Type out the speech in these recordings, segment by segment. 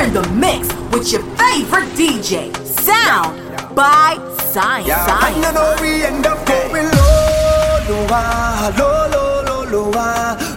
You're in the mix with your favorite DJ, Sound yeah. by Science. Yeah. Science. And you know we end up going low, low, low, low, low, low,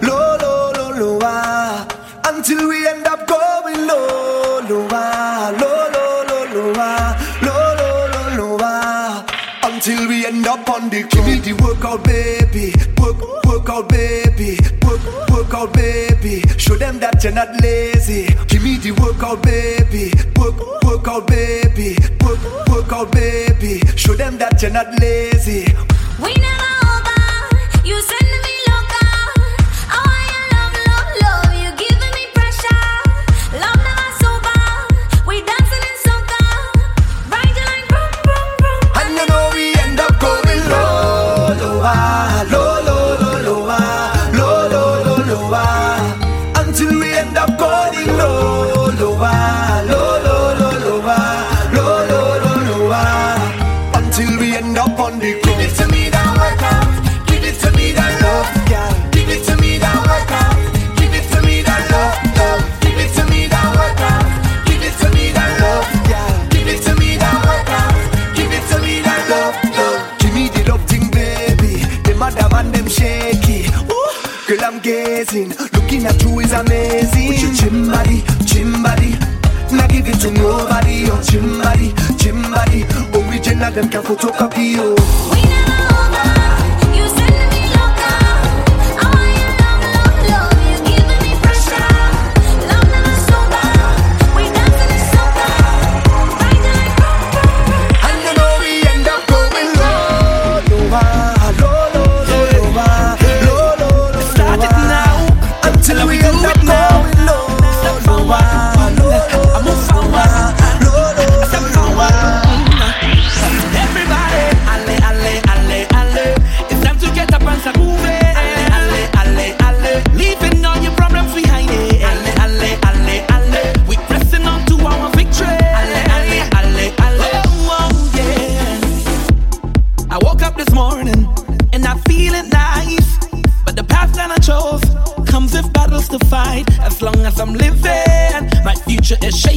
low, low, low, low, until we end up going low, low, low, low, low, low, low, low, low, low, until we end up on the give me the workout, baby, work, workout, baby, work, workout, baby. Show them that you're not lazy. Give work out, baby. Work, work out, baby. Work, work out, baby. Show them that you're not lazy. them can photocopy you. I'm living. My future is shaking.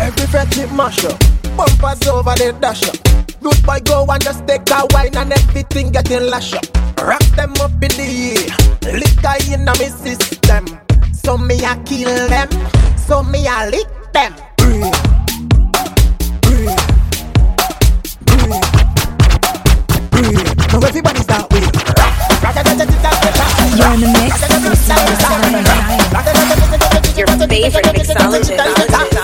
Every fetty mash up, bumpers over the dash up. Root boy go and just take a wine and everything getting lash up. Rock them up in the air, liquor in my system. So me a kill them, so me a lick them. Breathe. Breathe. Breathe. Now everybody start with. You're in the mix. Your favorite mixologist.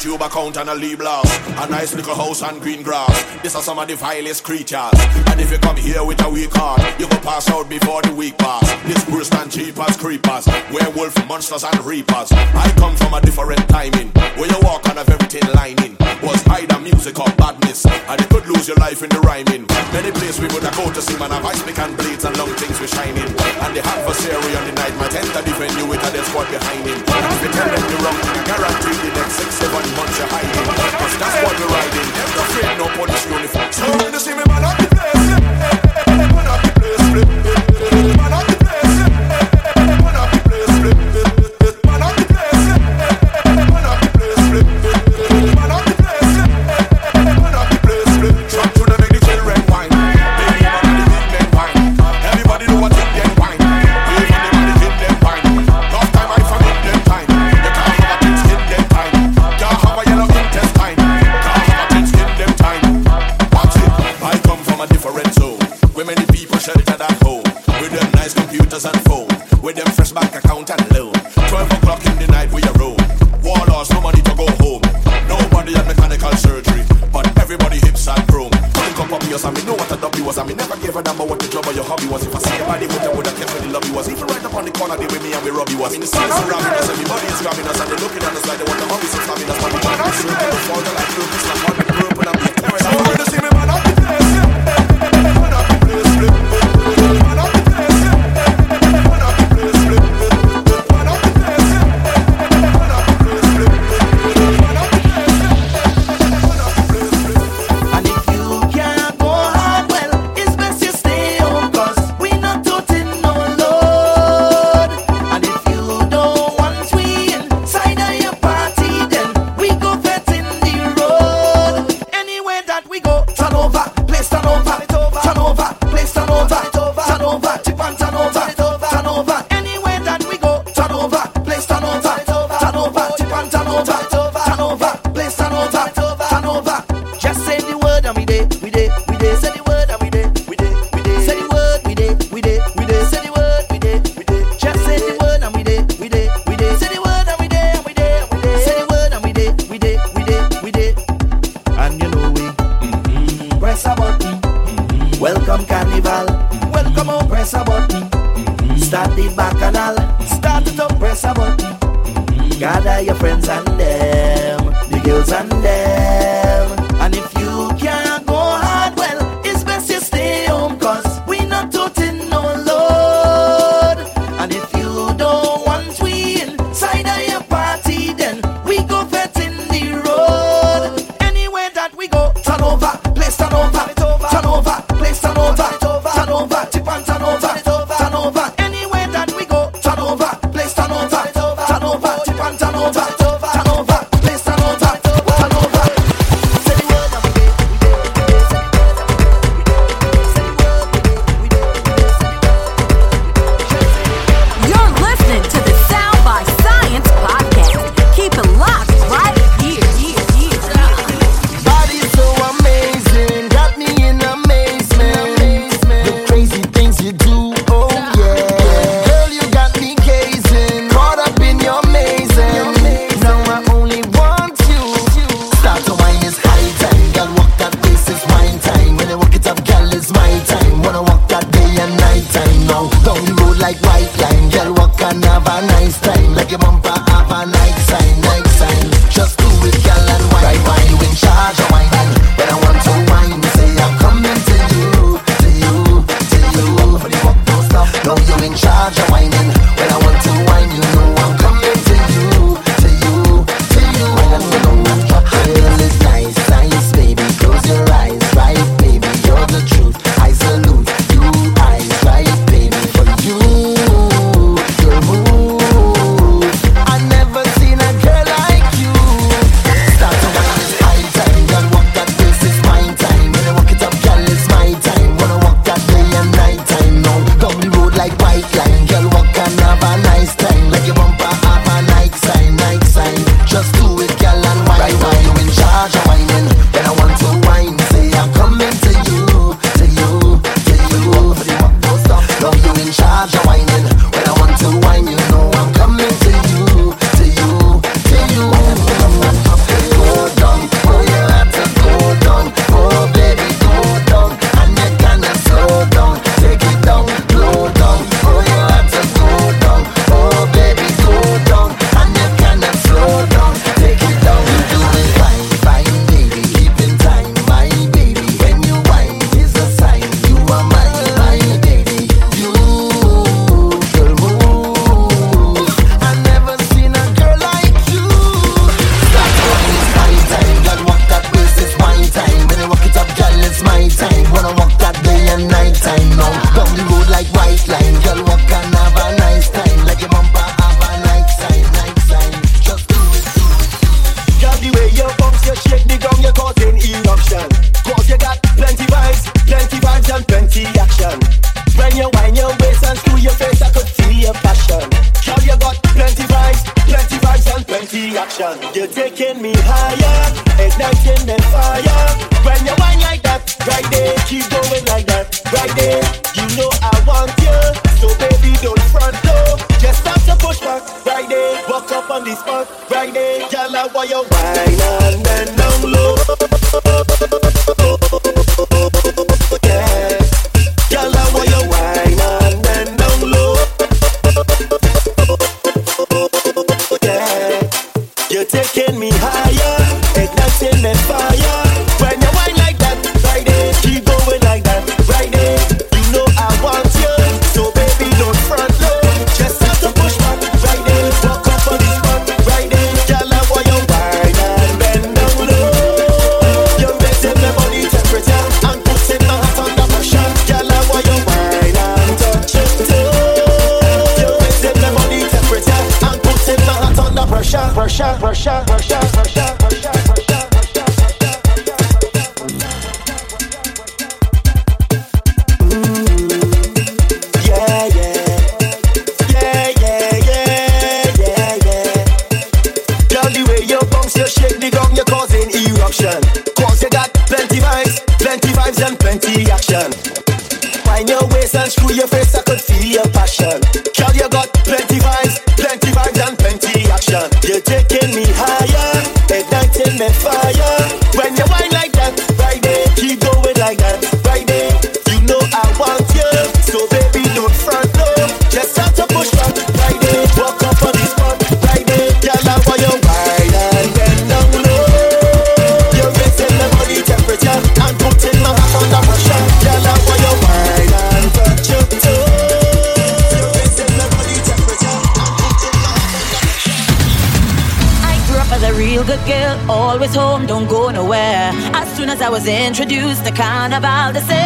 A YouTube account and a leave blast. A nice little house and green grass. These are some of the vilest creatures. And if you come here with a weak heart, you go pass out before the week pass. This worse than cheap creepers. Werewolf monsters and reapers. I come from a different timing. Where you walk and have everything lining. Was either music or badness. And you could lose your life in the rhyming. Many places we would have go to see man have ice pick and blades and long things we shining. And the adversary on the night might enter the venue with a dead squad behind him. If you tell them the wrong guarantee the next six, seven months you're hiding. That's what we're riding. Never afraid no police uniform. So when you see me man we robbie was. The streets everybody is grabbing us. And they're looking at us like they want the hobbies and slamming us. But we can't be sure people fall down like locusts. Like hard to group and I'm Infinity action. You're taking me higher, igniting the fire. When you wine like that, right there, keep going like that, right there. You know I want you, so baby don't front though. Just stop to push back, right there. Walk up on this spot, right there. Girl, I want why you wine and then down low. Was introduced to carnival, they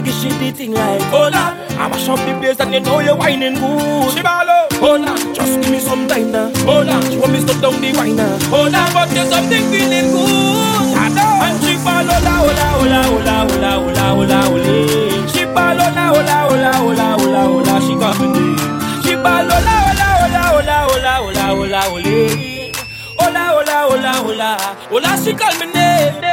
Give she the thing like Hold on I mash up the place and you know you're whining good She ballo Hold on Just give me some time now Hold on She want me stop down the wine now Hold on But there's something feeling good I know And she ballo la hola hola hola hola hola hola hola She ballo la hola hola hola hola hola She coming in She ballo la hola hola hola hola hola hola hola Hola hola hola hola Hola she call me name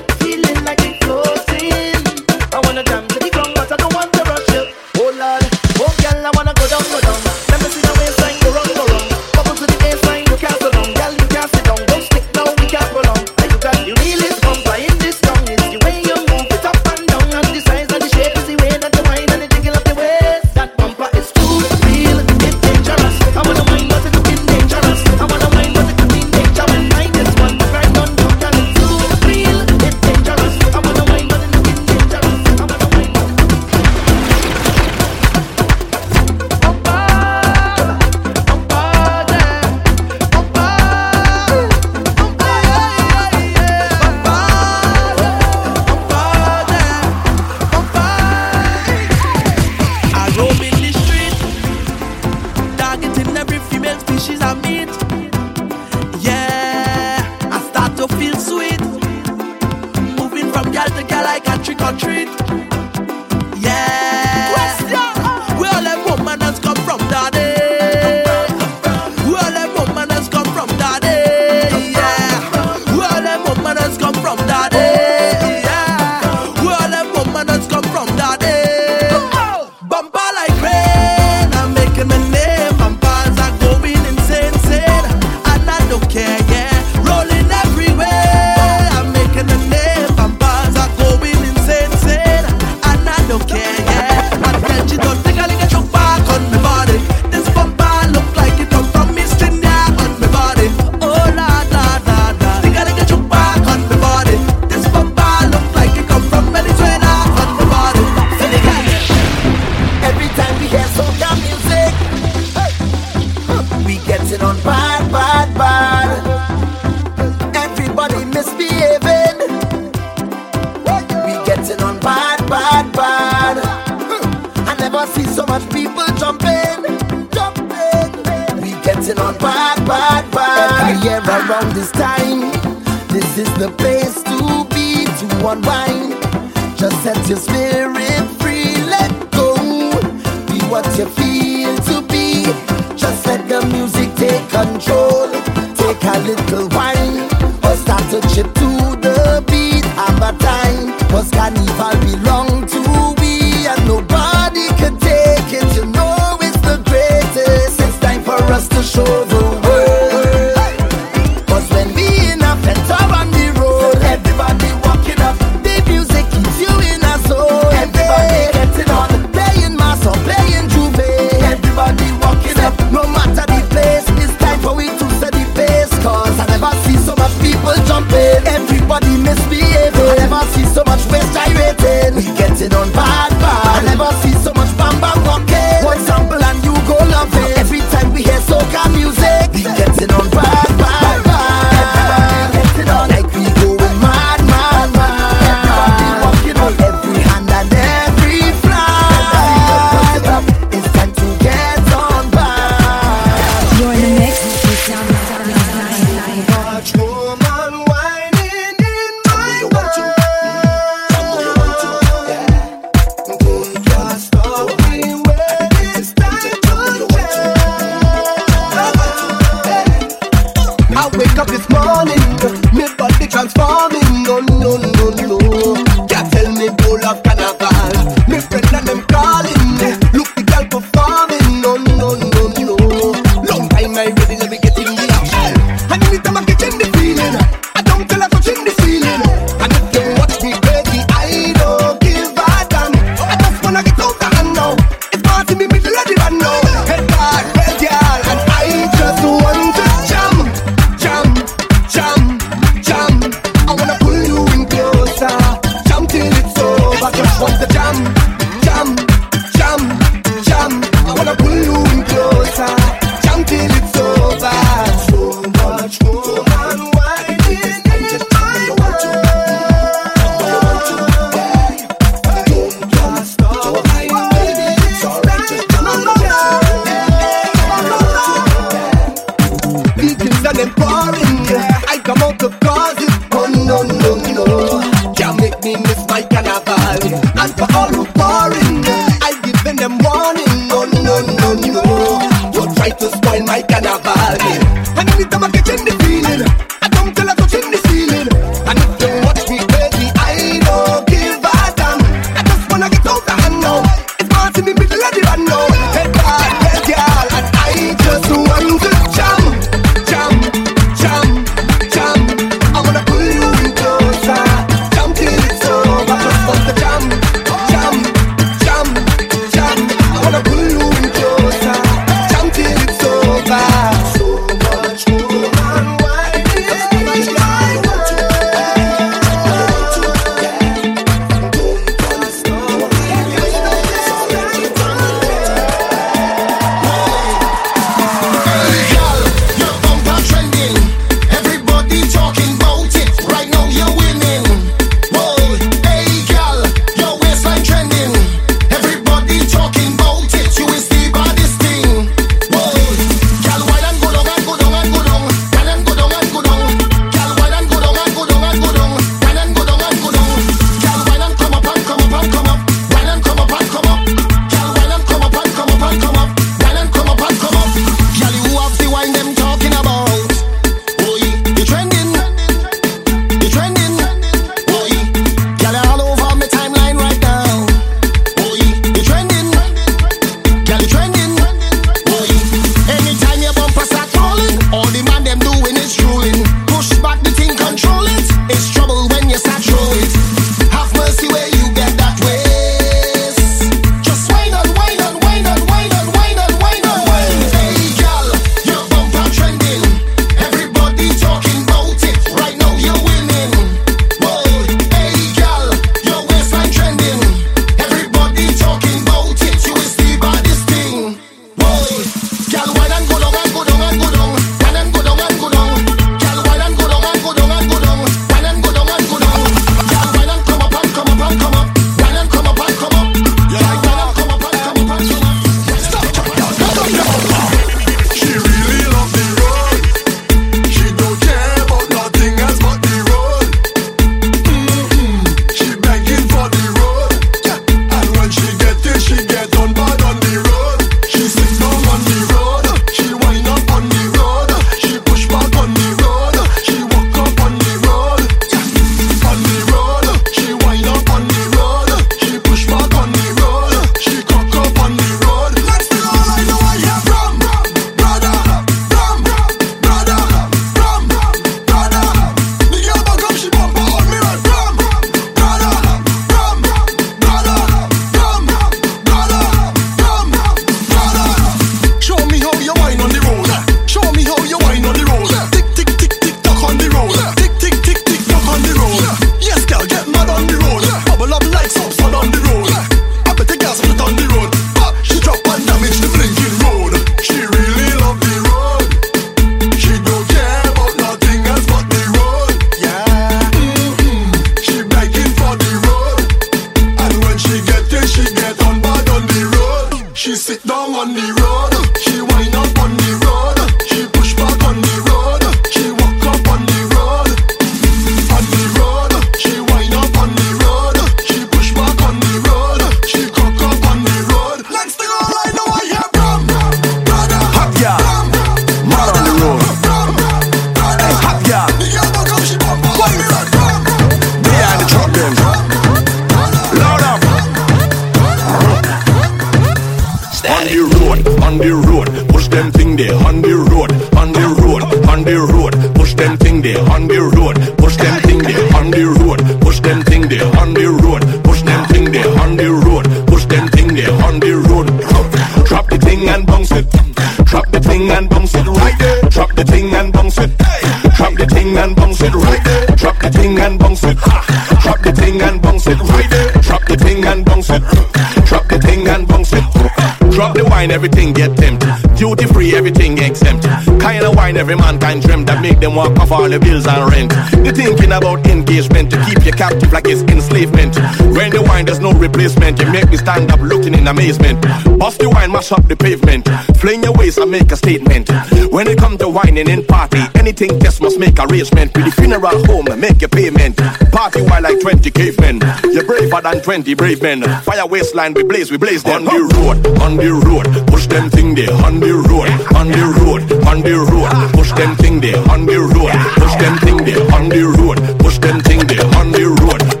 wine, everything get tempted. Duty free, everything exempt kind of wine every man can dream that make them walk off all the bills and rent. You're thinking about engagement to keep you captive like it's enslavement. When the wine, there's no replacement. You make me stand up looking in amazement. Bust the wine, mash up the pavement. Fling your waist and make a statement. When it comes to whining in party, anything just must make arrangement. With the funeral home, make your payment. Party while like 20 cavemen. You're braver than 20 brave men. Fire waistline, we blaze, we blaze them. On the road, on the road. Push them thing there. On the road, on the road, on the road road, push them thing there on the road, push them thing there on the road, push them thing there on the road.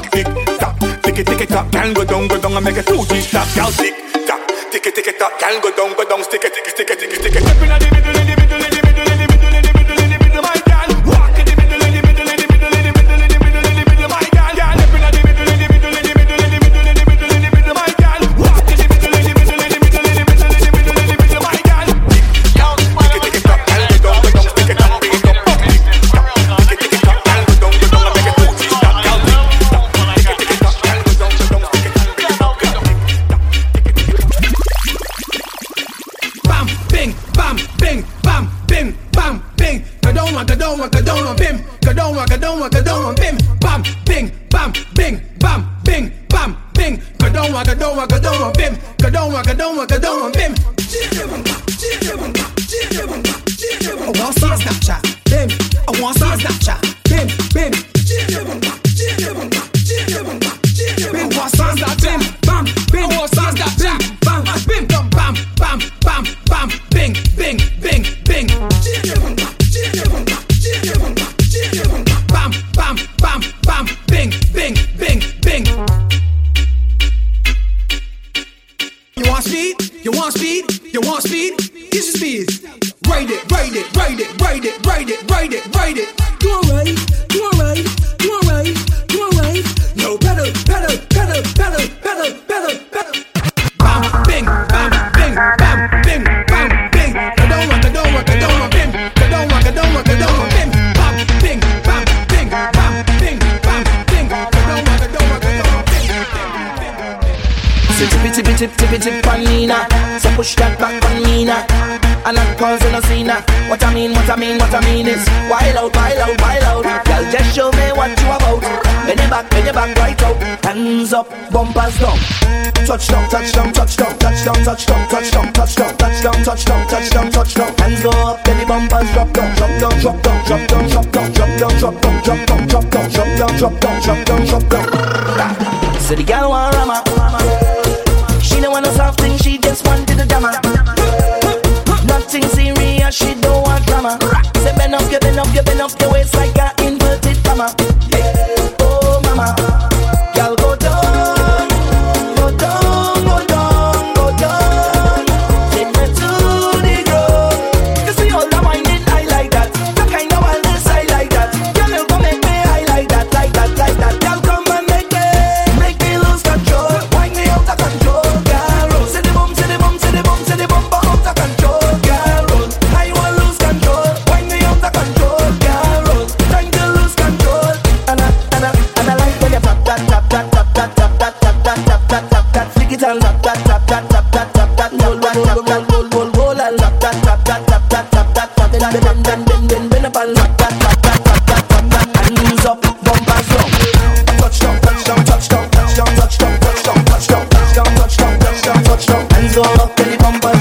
Talk tick, tap, ticky, ticky, tap. Can go down, go down and make a two stop. tick, want some Snapchat. Bim, bim, touchdown, touchdown, touchdown, touchdown, touchdown, touchdown, touchdown, touchdown, touchdown, touchdown, touchdown, touchdown. Hands go up, belly bumpers drop down, drop Hands all up, till the bumpers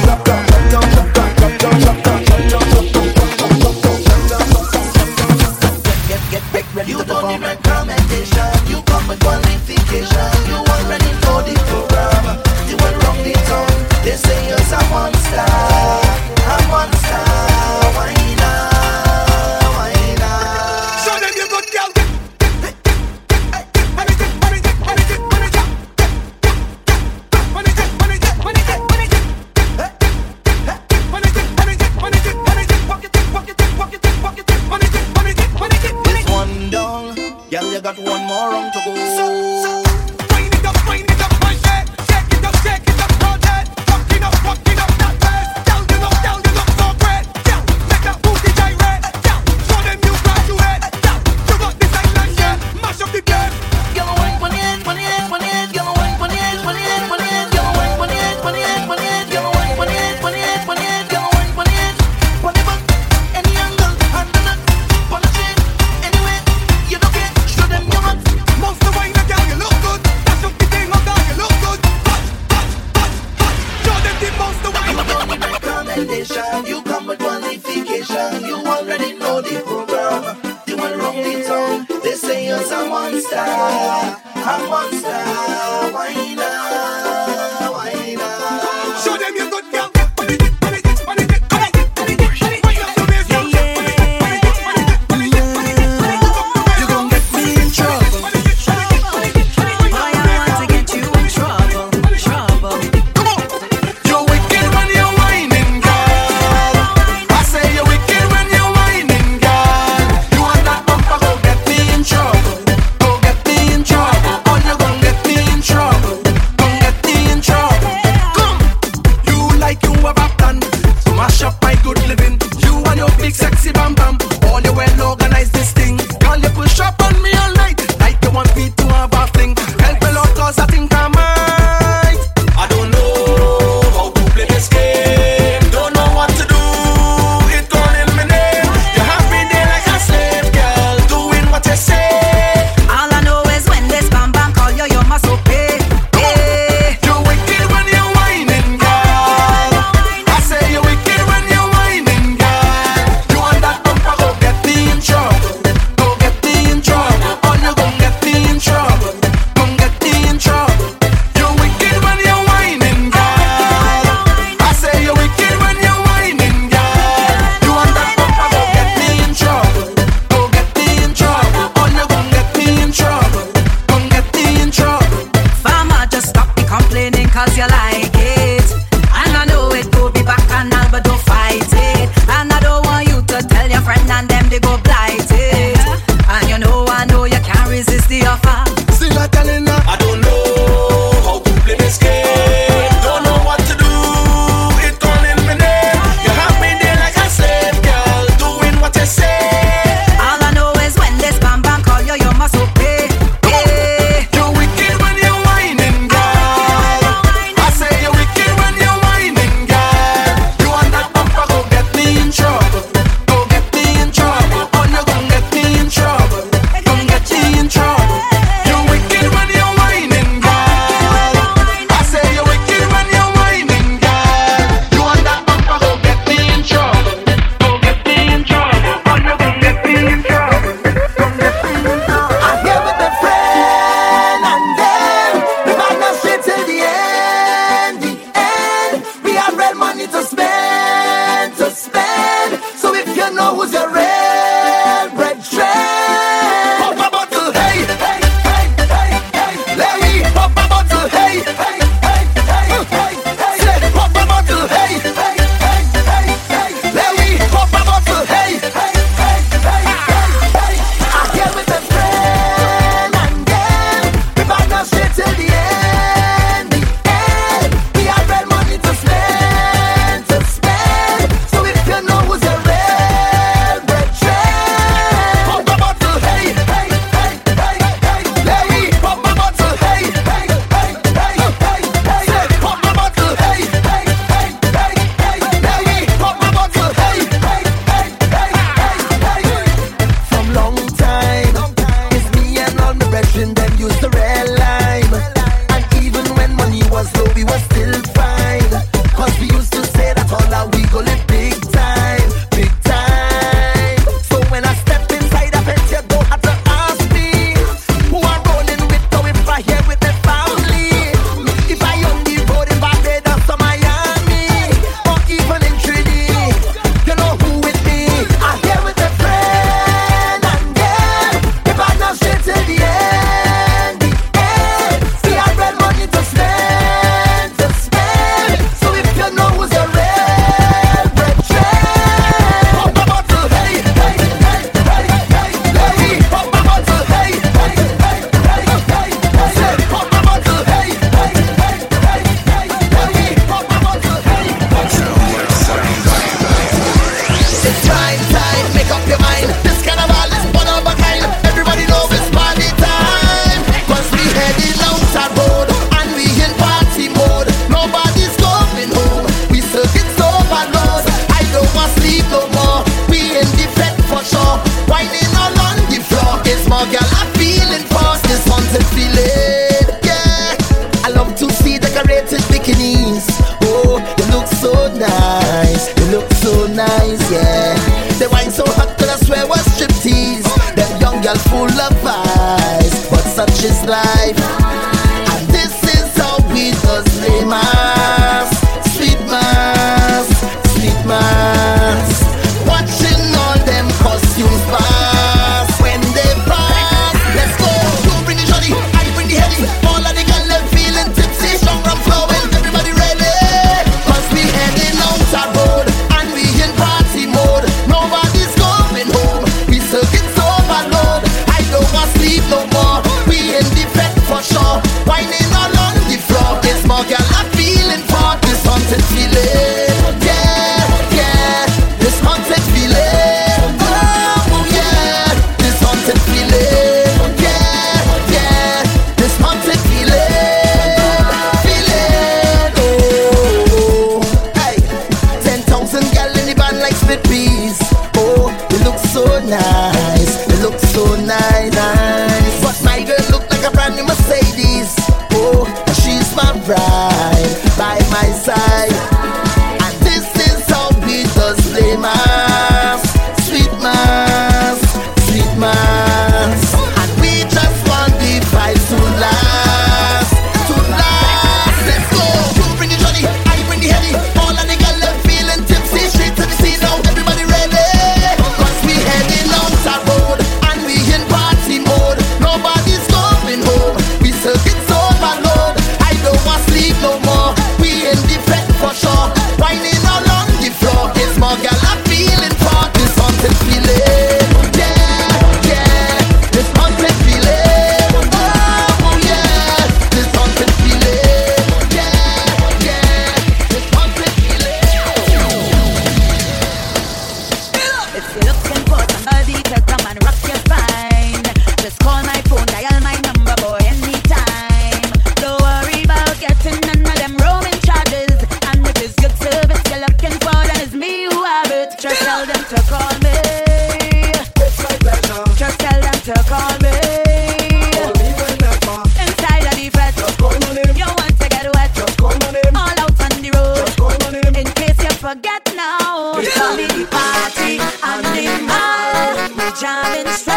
job and